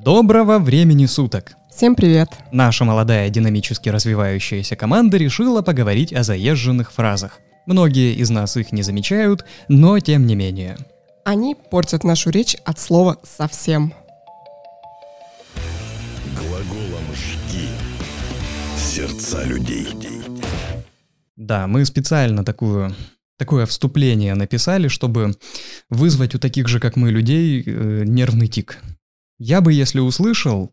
Доброго времени суток! Всем привет! Наша молодая динамически развивающаяся команда решила поговорить о заезженных фразах. Многие из нас их не замечают, но тем не менее. Они портят нашу речь от слова «совсем». Глаголом «жги» сердца людей. Да, мы специально такую, такое вступление написали, чтобы вызвать у таких же, как мы, людей э, нервный тик. Я бы, если услышал,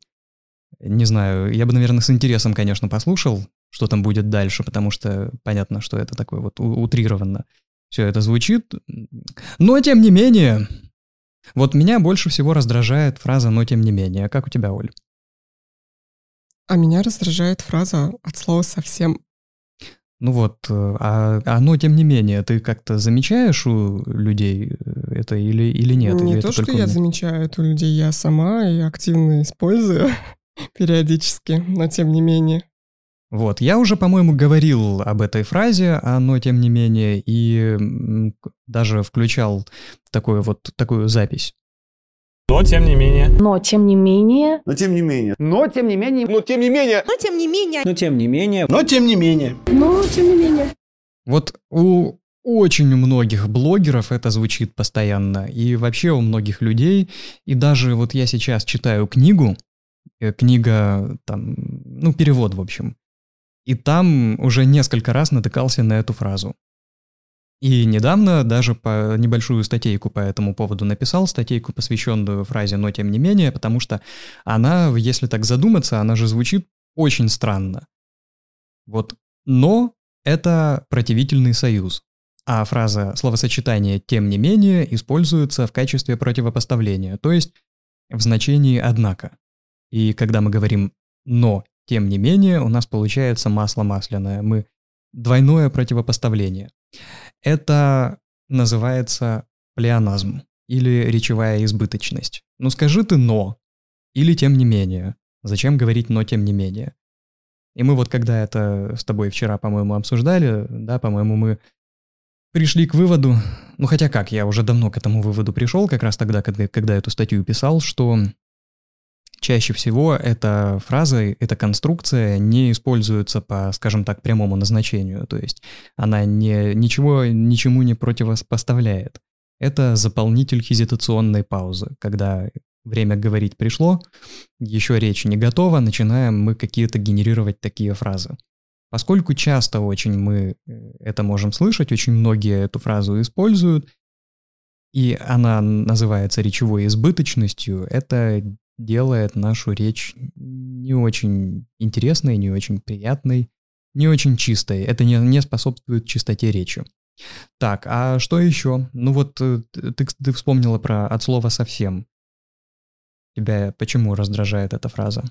не знаю, я бы, наверное, с интересом, конечно, послушал, что там будет дальше, потому что понятно, что это такое вот утрированно все это звучит. Но, тем не менее, вот меня больше всего раздражает фраза «но тем не менее». Как у тебя, Оль? А меня раздражает фраза от слова «совсем». Ну вот, э, а, а но тем не менее, ты как-то замечаешь у людей э, это или, или нет? Не Или то, что я замечаю это у людей, я сама и активно использую периодически, но тем не менее. Вот, я уже, по-моему, говорил об этой фразе, а но тем не менее, и даже включал такую вот такую запись. Но, тем не менее, Но, тем не менее, Но тем не менее. Но, тем не менее, Но тем не менее. Но тем не менее, но тем не менее, Но тем не менее. но, тем не менее. Вот у очень многих блогеров это звучит постоянно, и вообще у многих людей, и даже вот я сейчас читаю книгу, э, книга там, ну, перевод, в общем, и там уже несколько раз натыкался на эту фразу. И недавно даже по небольшую статейку по этому поводу написал, статейку, посвященную фразе «но тем не менее», потому что она, если так задуматься, она же звучит очень странно. Вот «но» — это противительный союз, а фраза словосочетание «тем не менее» используется в качестве противопоставления, то есть в значении «однако». И когда мы говорим «но тем не менее», у нас получается масло масляное. Мы двойное противопоставление. Это называется плеоназм или речевая избыточность. Ну скажи ты «но» или «тем не менее». Зачем говорить «но тем не менее»? И мы вот когда это с тобой вчера, по-моему, обсуждали, да, по-моему, мы пришли к выводу, ну хотя как, я уже давно к этому выводу пришел, как раз тогда, когда, когда эту статью писал, что чаще всего эта фраза, эта конструкция не используется по, скажем так, прямому назначению, то есть она не, ничего ничему не противопоставляет. Это заполнитель хезитационной паузы, когда время говорить пришло, еще речь не готова, начинаем мы какие-то генерировать такие фразы. Поскольку часто очень мы э, это можем слышать, очень многие эту фразу используют, и она называется речевой избыточностью, это делает нашу речь не очень интересной, не очень приятной, не очень чистой. Это не, не способствует чистоте речи. Так, а что еще? Ну вот э, ты, ты вспомнила про от слова совсем. Тебя почему раздражает эта фраза?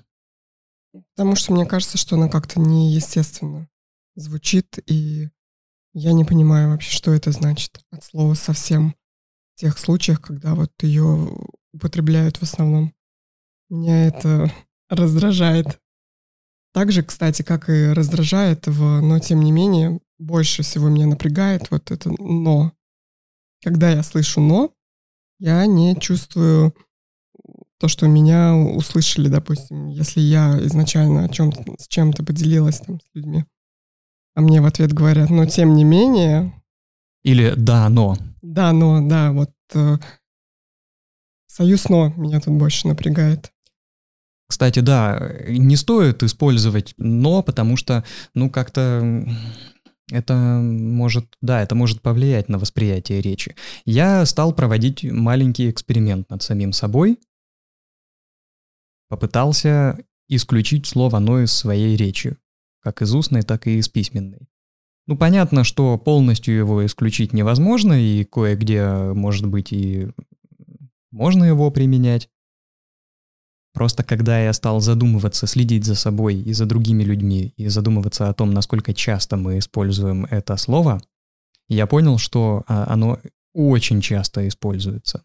Потому что мне кажется, что она как-то неестественно звучит, и я не понимаю вообще, что это значит от слова «совсем» в тех случаях, когда вот ее употребляют в основном. Меня это раздражает. Так же, кстати, как и раздражает в «но тем не менее», больше всего меня напрягает вот это «но». Когда я слышу «но», я не чувствую то, что меня услышали, допустим, если я изначально о чем с чем-то поделилась там с людьми, а мне в ответ говорят, но тем не менее, Или да, но. да, но, да, вот э, союз но меня тут больше напрягает. Кстати, да, не стоит использовать но, потому что, ну, как-то это может, да, это может повлиять на восприятие речи. Я стал проводить маленький эксперимент над самим собой. Попытался исключить слово «но» из своей речи, как из устной, так и из письменной. Ну, понятно, что полностью его исключить невозможно, и кое-где, может быть, и можно его применять. Просто когда я стал задумываться, следить за собой и за другими людьми, и задумываться о том, насколько часто мы используем это слово, я понял, что а, оно очень часто используется.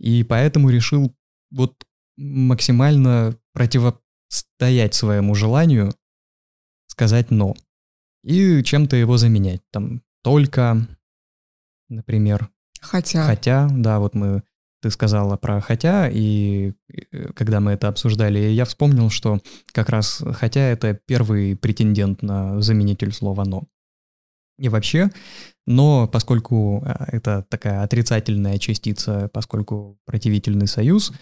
И поэтому решил вот максимально противостоять своему желанию сказать «но» и чем-то его заменять. Там «только», например, Хотя, Хотя, да, вот мы... Ты сказала про «хотя», и э, когда мы это обсуждали, я вспомнил, что как раз «хотя» — это первый претендент на заменитель слова «но». И вообще, но поскольку а, это такая отрицательная частица, поскольку противительный союз,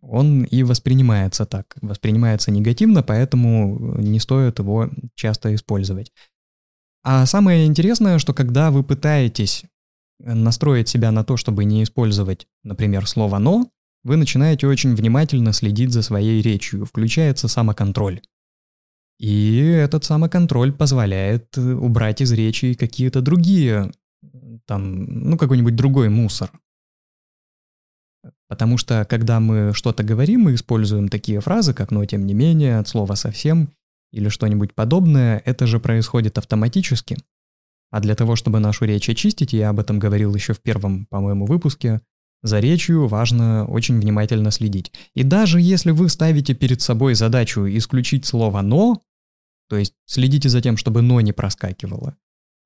он и воспринимается так, воспринимается негативно, поэтому не стоит его часто использовать. А самое интересное, что когда вы пытаетесь настроить себя на то, чтобы не использовать, например, слово «но», вы начинаете очень внимательно следить за своей речью, включается самоконтроль. И этот самоконтроль позволяет э, убрать из речи какие-то другие, там, ну, какой-нибудь другой мусор. Потому что, когда мы что-то говорим, мы используем такие фразы, как «но тем не менее», от слова «совсем» или что-нибудь подобное, это же происходит автоматически. А для того, чтобы нашу речь очистить, я об этом говорил еще в первом, по-моему, выпуске, за речью важно очень внимательно следить. И даже если вы ставите перед собой задачу исключить слово «но», то есть следите за тем, чтобы «но» не проскакивало,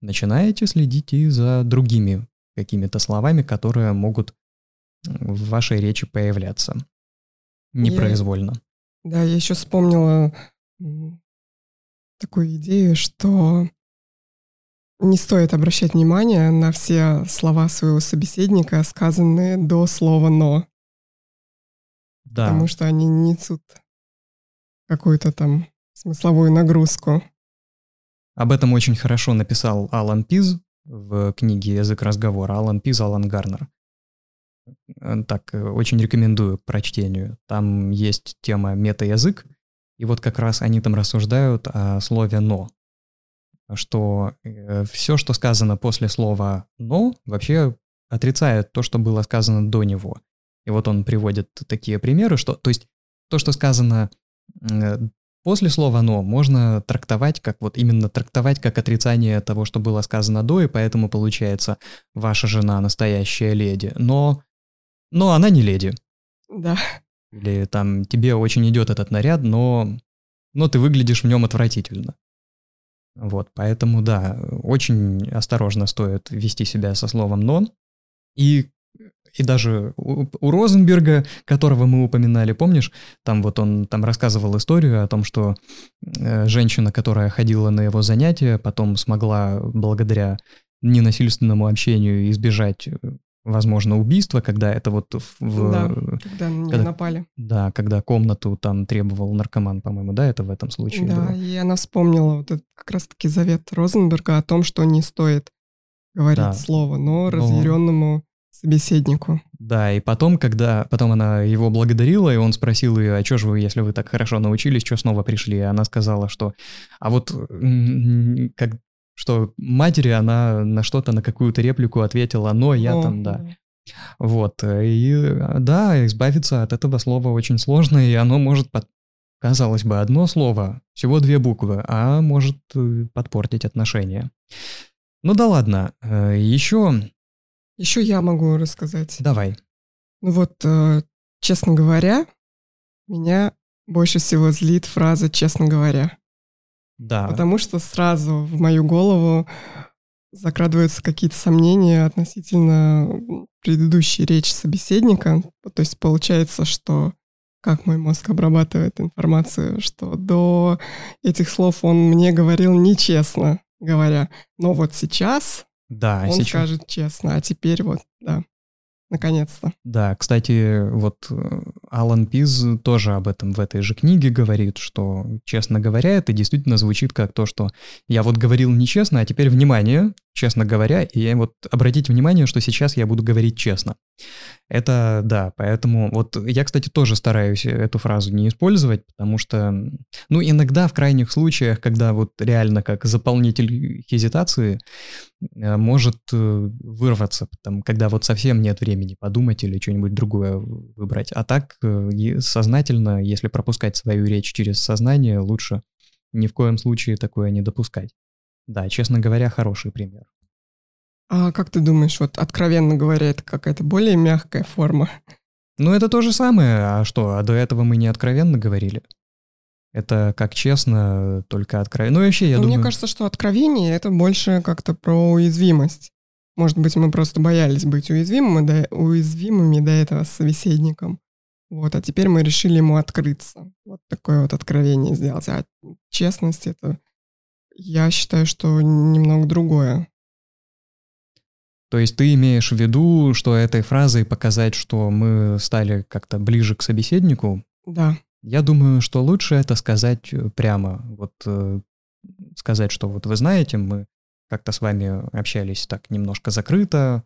начинаете следить и за другими какими-то словами, которые могут в вашей речи появляться непроизвольно. Я, да, я еще вспомнила такую идею, что не стоит обращать внимание на все слова своего собеседника, сказанные до слова «но». Да. Потому что они не несут какую-то там смысловую нагрузку. Об этом очень хорошо написал Алан Пиз в книге «Язык разговора». Алан Пиз, Алан Гарнер. Э, так, э, очень рекомендую к прочтению. Там есть тема мета-язык, и вот как раз они там рассуждают о слове «но», что э, все, что сказано после слова «но», вообще отрицает то, что было сказано до него. И вот он приводит такие примеры, что, то есть то, что сказано после слова «но», можно трактовать как вот именно трактовать как отрицание того, что было сказано до, и поэтому получается ваша жена настоящая леди, но но она не леди. Да. Или там тебе очень идет этот наряд, но, но ты выглядишь в нем отвратительно. Вот, поэтому, да, очень осторожно стоит вести себя со словом «но». И, и даже у, у Розенберга, которого мы упоминали, помнишь, там вот он там рассказывал историю о том, что э, женщина, которая ходила на его занятия, потом смогла благодаря ненасильственному общению избежать э, возможно, убийство, когда это вот в... Да, когда когда, напали. Да, когда комнату там требовал наркоман, по-моему, да, это в этом случае Да, было. и она вспомнила вот этот как раз-таки завет Розенберга о том, что не стоит говорить да. слово, но, но разъяренному собеседнику. Да, и потом, когда потом она его благодарила, и он спросил ее, а что же вы, если вы так хорошо научились, что снова пришли? И она сказала, что, а вот как, что матери она на что-то, на какую-то реплику ответила, но я О, там, да. Вот, и да, избавиться от этого слова очень сложно, и оно может, под... казалось бы, одно слово, всего две буквы, а может э, подпортить отношения. Ну да ладно, э, еще... Еще я могу рассказать. Давай. Ну вот, э, честно говоря, меня больше всего злит фраза «честно говоря». Да. Потому что сразу в мою голову закрадываются какие-то сомнения относительно предыдущей речи собеседника. То есть получается, что как мой мозг обрабатывает информацию, что до этих слов он мне говорил нечестно, говоря. Но вот сейчас да, он сейчас... скажет честно, а теперь вот, да. Наконец-то. Да, кстати, вот э, Алан Пиз тоже об этом в этой же книге говорит, что, честно говоря, это действительно звучит как то, что я вот говорил нечестно, а теперь внимание, честно говоря, и вот обратите внимание, что сейчас я буду говорить честно. Это да, поэтому вот я, кстати, тоже стараюсь эту фразу не использовать, потому что, ну, иногда в крайних случаях, когда вот реально как заполнитель хезитации э, может э, вырваться, там, когда вот совсем нет времени подумать или что-нибудь другое выбрать. А так э, сознательно, если пропускать свою речь через сознание, лучше ни в коем случае такое не допускать. Да, честно говоря, хороший пример. А как ты думаешь, вот откровенно говоря, это какая-то более мягкая форма? Ну, это то же самое. А что, а до этого мы не откровенно говорили? Это как честно, только откровенно. Ну, вообще, я ну, думаю... Мне кажется, что откровение — это больше как-то про уязвимость. Может быть, мы просто боялись быть уязвимыми до, уязвимыми до этого с собеседником. Вот, а теперь мы решили ему открыться. Вот такое вот откровение сделать. А честность это, я считаю, что немного другое. То есть ты имеешь в виду, что этой фразой показать, что мы стали как-то ближе к собеседнику? Да. Я думаю, что лучше это сказать э, прямо. Вот э, сказать, что вот вы знаете, мы как-то с вами общались так немножко закрыто,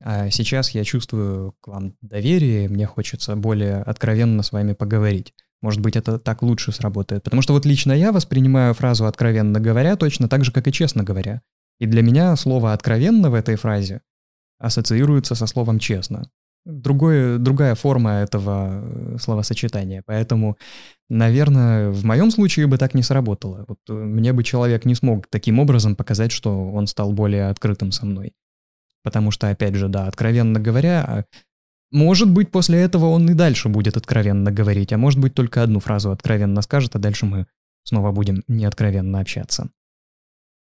а сейчас я чувствую к вам доверие, мне хочется более откровенно с вами поговорить. Может быть, это так лучше сработает. Потому что вот лично я воспринимаю фразу «откровенно говоря» точно так же, как и «честно говоря». И для меня слово «откровенно» в этой фразе ассоциируется со словом «честно». Другое, другая форма этого э, словосочетания. Поэтому, наверное, в моем случае бы так не сработало. Вот э, мне бы человек не смог таким образом показать, что он стал более открытым со мной. Потому что, опять же, да, откровенно говоря, а, может быть, после этого он и дальше будет откровенно говорить, а может быть, только одну фразу откровенно скажет, а дальше мы снова будем неоткровенно общаться.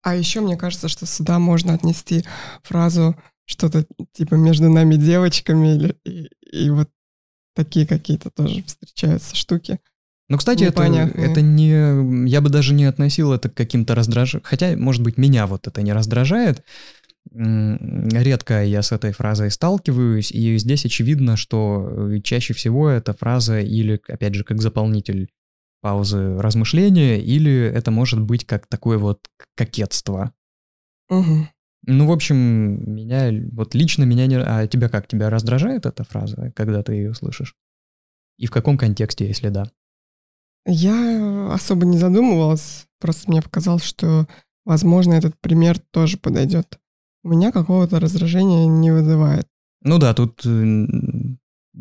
А еще мне кажется, что сюда можно отнести фразу что-то типа между нами девочками или и, и вот такие какие-то тоже встречаются штуки. Ну, кстати, это, это не... Я бы даже не относил это к каким-то раздражениям. Хотя, может быть, меня вот это не раздражает, редко я с этой фразой сталкиваюсь, и здесь очевидно, что э, чаще всего эта фраза или, опять же, как заполнитель паузы размышления, или это может быть как такое вот кокетство. Угу. Ну, в общем, меня, вот лично меня не... А тебя как, тебя раздражает эта фраза, когда ты ее слышишь? И в каком контексте, если да? Я особо не задумывалась, просто мне показалось, что, возможно, этот пример тоже подойдет у меня какого-то раздражения не вызывает. Ну да, тут э,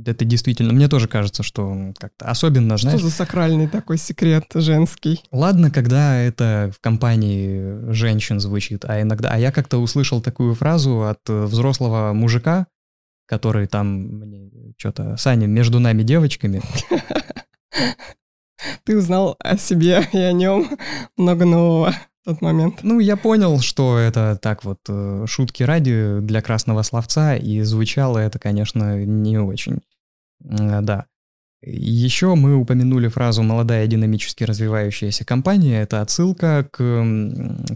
это действительно, мне тоже кажется, что как-то особенно, что знаешь... Что за сакральный такой секрет женский? Ладно, когда это в компании женщин звучит, а иногда... А я как-то услышал такую фразу от взрослого мужика, который там мне что-то... Саня, между нами девочками. Ты узнал о себе и о нем много нового тот момент. Ну, я понял, что это так вот э, шутки ради для красного словца, и звучало это, конечно, не очень. Да. Еще мы упомянули фразу «молодая динамически развивающаяся компания». Это отсылка к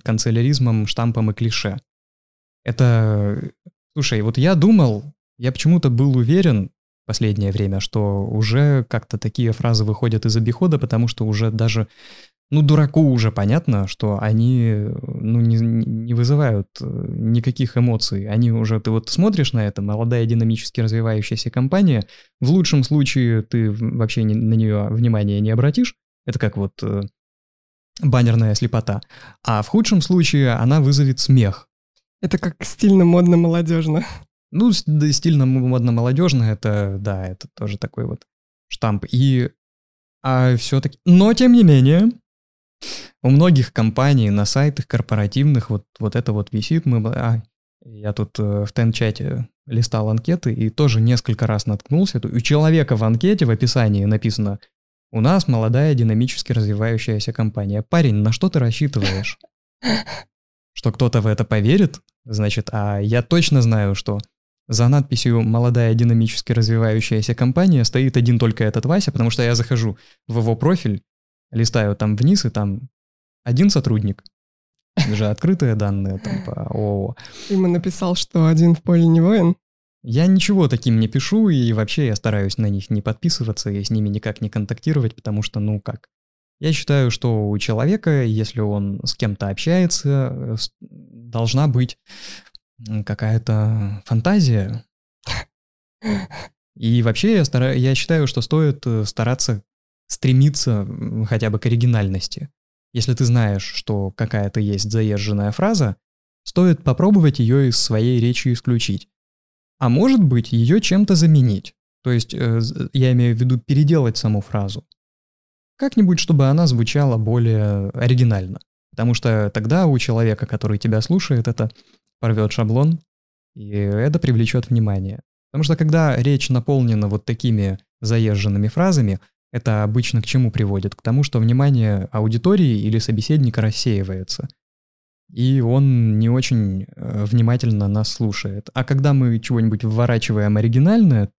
канцеляризмам, штампам и клише. Это... Слушай, вот я думал, я почему-то был уверен в последнее время, что уже как-то такие фразы выходят из обихода, потому что уже даже ну, дураку уже понятно, что они ну, не, не вызывают э, никаких эмоций. Они уже, ты вот смотришь на это, молодая динамически развивающаяся компания, в лучшем случае ты вообще не, на нее внимания не обратишь, это как вот э, баннерная слепота, а в худшем случае она вызовет смех. Это как стильно, модно, молодежно. Ну, стильно, модно, молодежно, это, да, это тоже такой вот штамп. И а все-таки... Но, тем не менее, у многих компаний на сайтах корпоративных вот, вот это вот висит. Мы, а, я тут э, в Тен-чате листал анкеты и тоже несколько раз наткнулся. У человека в анкете в описании написано «У нас молодая динамически развивающаяся компания». Парень, на что ты рассчитываешь? Что кто-то в это поверит? Значит, а я точно знаю, что за надписью «Молодая динамически развивающаяся компания» стоит один только этот Вася, потому что я захожу в его профиль, листаю там вниз, и там один сотрудник. Это же открытые данные там по ООО. Ему написал, что один в поле не воин? Я ничего таким не пишу, и вообще я стараюсь на них не подписываться и с ними никак не контактировать, потому что, ну как, я считаю, что у человека, если он с кем-то общается, должна быть какая-то фантазия. И вообще я, стараюсь, я считаю, что стоит э, стараться стремиться хотя бы к оригинальности. Если ты знаешь, что какая-то есть заезженная фраза, стоит попробовать ее из своей речи исключить. А может быть, ее чем-то заменить. То есть, э, я имею в виду переделать саму фразу. Как-нибудь, чтобы она звучала более оригинально. Потому что тогда у человека, который тебя слушает, это порвет шаблон, и это привлечет внимание. Потому что когда речь наполнена вот такими заезженными фразами, это обычно к чему приводит? К тому, что внимание аудитории или собеседника рассеивается. и он не очень э, внимательно нас слушает. А когда мы чего-нибудь вворачиваем оригинальное,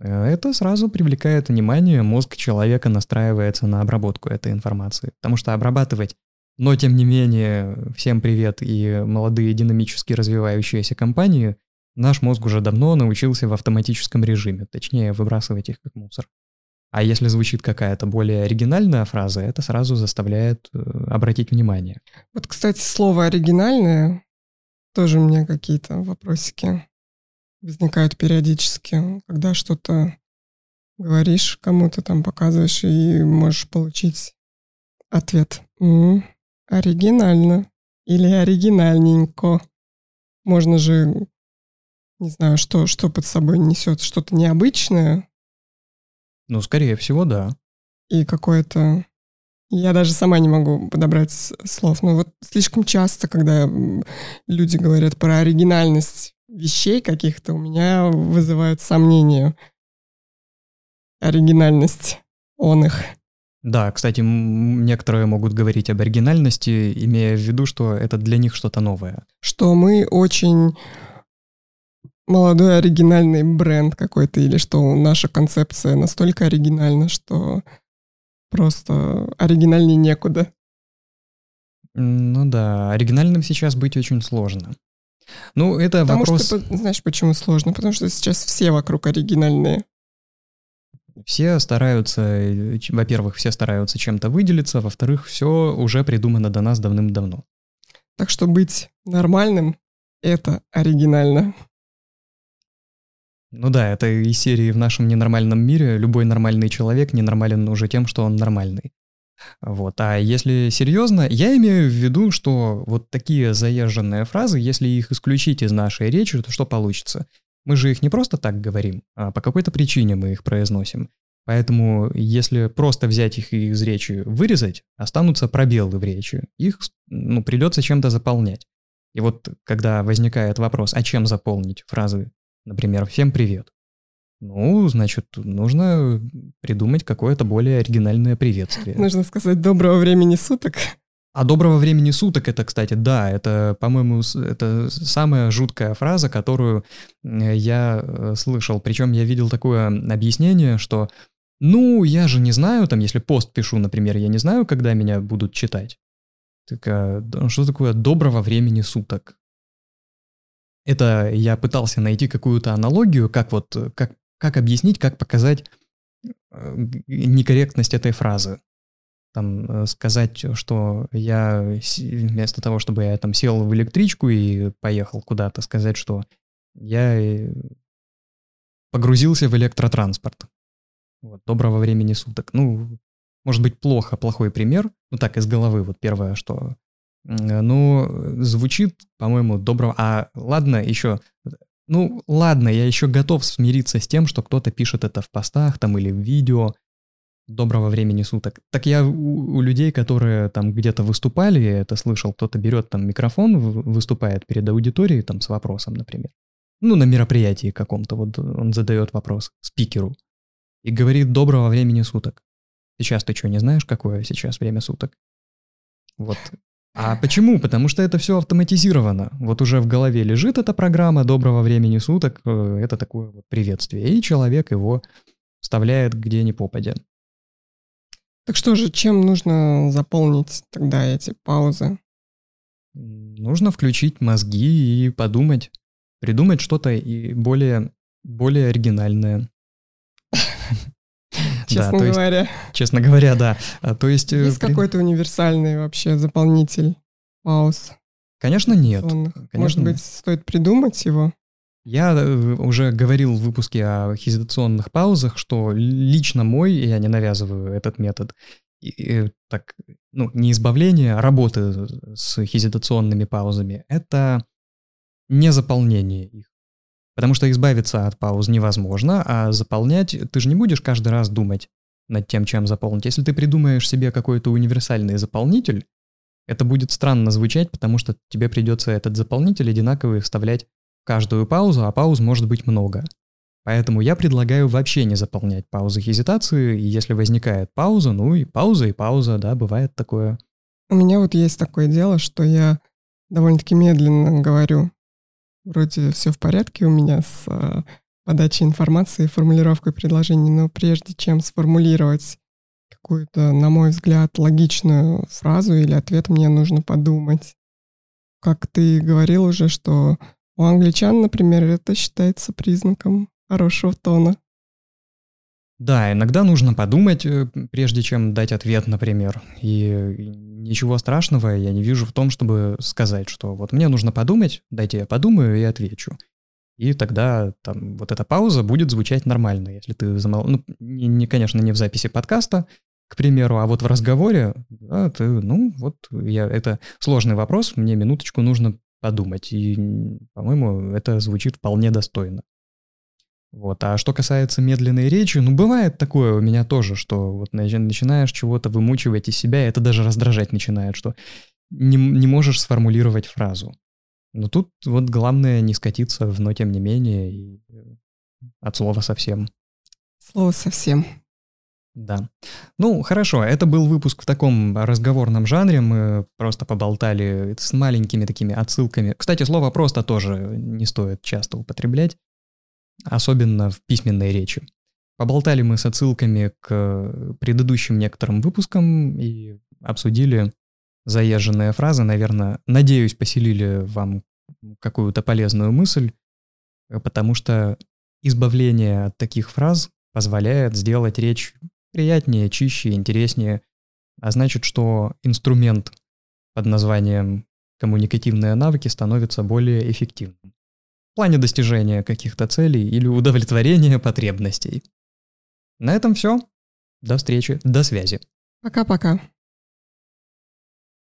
э, это сразу привлекает внимание, мозг человека настраивается на обработку этой информации. Потому что обрабатывать, но тем не менее, всем привет и молодые динамически развивающиеся компании, наш мозг уже давно научился в автоматическом режиме, точнее выбрасывать их как мусор. А если звучит какая-то более оригинальная фраза, это сразу заставляет э, обратить внимание. Вот, кстати, слово оригинальное тоже у меня какие-то вопросики возникают периодически, когда что-то говоришь кому-то там показываешь и можешь получить ответ. м оригинально или оригинальненько. Можно же, не знаю, что, что под собой несет, что-то необычное, Ну, скорее всего, да. и какое-то... Я даже сама не могу подобрать слов. Но вот слишком часто, когда люди говорят про оригинальность вещей каких-то, у меня вызывают сомнения. Оригинальность он их. Да, кстати, некоторые могут говорить об оригинальности, имея в виду, что это для них что-то новое. Что мы очень молодой оригинальный бренд какой-то, или что наша концепция настолько оригинальна, что просто оригинальнее некуда. Ну да, оригинальным сейчас быть очень сложно. Ну, это Потому вопрос... что, знаешь, почему сложно? Потому что сейчас все вокруг оригинальные. Все стараются, во-первых, все стараются чем-то выделиться, во-вторых, все уже придумано до нас давным-давно. Так что быть нормальным — это оригинально. Ну да, это из серии в нашем ненормальном мире любой нормальный человек ненормален уже тем, что он нормальный. Вот. А если серьезно, я имею в виду, что вот такие заезженные фразы, если их исключить из нашей речи, то что получится? Мы же их не просто так говорим, а по какой-то причине мы их произносим. Поэтому, если просто взять их из речи вырезать, останутся пробелы в речи. Их ну, придется чем-то заполнять. И вот когда возникает вопрос, а чем заполнить фразы, например, «Всем привет», ну, значит, нужно придумать какое-то более оригинальное приветствие. Нужно сказать «доброго времени суток». А доброго времени суток это, кстати, да, это, по-моему, это самая жуткая фраза, которую э, я э, слышал. Причем я видел такое объяснение, что ну, я же не знаю, там, если пост пишу, например, я не знаю, когда меня будут читать. Так, а, что такое доброго времени суток? Это я пытался найти какую-то аналогию, как вот, как, как объяснить, как показать э, некорректность этой фразы там э, сказать, что я вместо того, чтобы я там сел в электричку и поехал куда-то, сказать, что я э, погрузился в электротранспорт. Вот, доброго времени суток. Ну, может быть, плохо, плохой пример. Ну, так, из головы вот первое, что... М, Ну, звучит, по-моему, доброго... А, ладно, еще... Ну, ладно, я еще готов смириться с тем, что кто-то пишет это в постах там или в видео, доброго времени суток. Так я у, у людей, которые там где-то выступали, я это слышал, кто-то берет там микрофон, выступает перед аудиторией там с вопросом, например. Ну, на мероприятии каком-то, вот он задает вопрос спикеру и говорит доброго времени суток. Сейчас ты что, не знаешь, какое сейчас время суток? Вот. А почему? Потому что это все автоматизировано. Вот уже в голове лежит эта программа доброго времени суток, э, это такое вот приветствие, и человек его вставляет где ни попадя. Так что же, чем нужно заполнить тогда эти паузы? Нужно включить мозги и подумать, придумать что-то и более, более оригинальное. Честно Да, то есть, говоря, честно говоря, да. А, То есть, э, есть при- какой-то универсальный вообще заполнитель пауз? конечно, нет. сонных? конечно, Может нет. быть, стоит придумать его? Я э, уже говорил в выпуске о хезитационных паузах, что лично мой, я не навязываю этот метод, и, и, так, ну, не избавление, а работы с хезитационными паузами, это не заполнение их. Потому что избавиться от пауз невозможно, а заполнять ты же не будешь каждый раз думать над тем, чем заполнить. Если ты придумаешь себе какой-то универсальный заполнитель, это будет странно звучать, потому что тебе придется этот заполнитель одинаковый вставлять в каждую паузу, а пауз может быть много. Поэтому я предлагаю вообще не заполнять паузы хезитации, и если возникает пауза, ну и пауза, и пауза, да, бывает такое. У меня вот есть такое дело, что я довольно-таки медленно говорю. Вроде все в порядке у меня с э, подачей информации формулировкой предложений, но прежде чем сформулировать какую-то, на мой взгляд, логичную фразу или ответ, мне нужно подумать. Как ты говорил уже, что у англичан, например, это считается признаком хорошего тона. Да, иногда нужно подумать, э, прежде чем дать ответ, например. И ничего страшного я не вижу в том, чтобы сказать, что вот мне нужно подумать, дайте я подумаю и отвечу. И тогда там вот эта пауза будет звучать нормально, если ты замол... Ну, не, не, конечно, не в записи подкаста, к примеру, а вот в разговоре, да, ты, ну, вот я, это сложный вопрос, мне минуточку нужно подумать. И, по-моему, это звучит вполне достойно. Вот. А что касается медленной речи, ну, бывает такое у меня тоже, что вот начинаешь чего-то вымучивать из себя, и это даже раздражать начинает, что не, не можешь сформулировать фразу. Но тут вот главное не скатиться, но тем не менее, и э, от слова совсем. Слово совсем. Да. Ну, хорошо, это был выпуск в таком разговорном жанре, мы просто поболтали с маленькими такими отсылками. Кстати, слово «просто» тоже не стоит часто употреблять особенно в письменной речи. Поболтали мы с отсылками к предыдущим некоторым выпускам и обсудили заезженные фразы. Наверное, надеюсь, поселили вам какую-то полезную мысль, потому что избавление от таких фраз позволяет сделать речь приятнее, чище, интереснее, а значит, что инструмент под названием коммуникативные навыки становится более эффективным в плане достижения каких-то целей или удовлетворения потребностей. На этом все. До встречи, до связи. Пока-пока.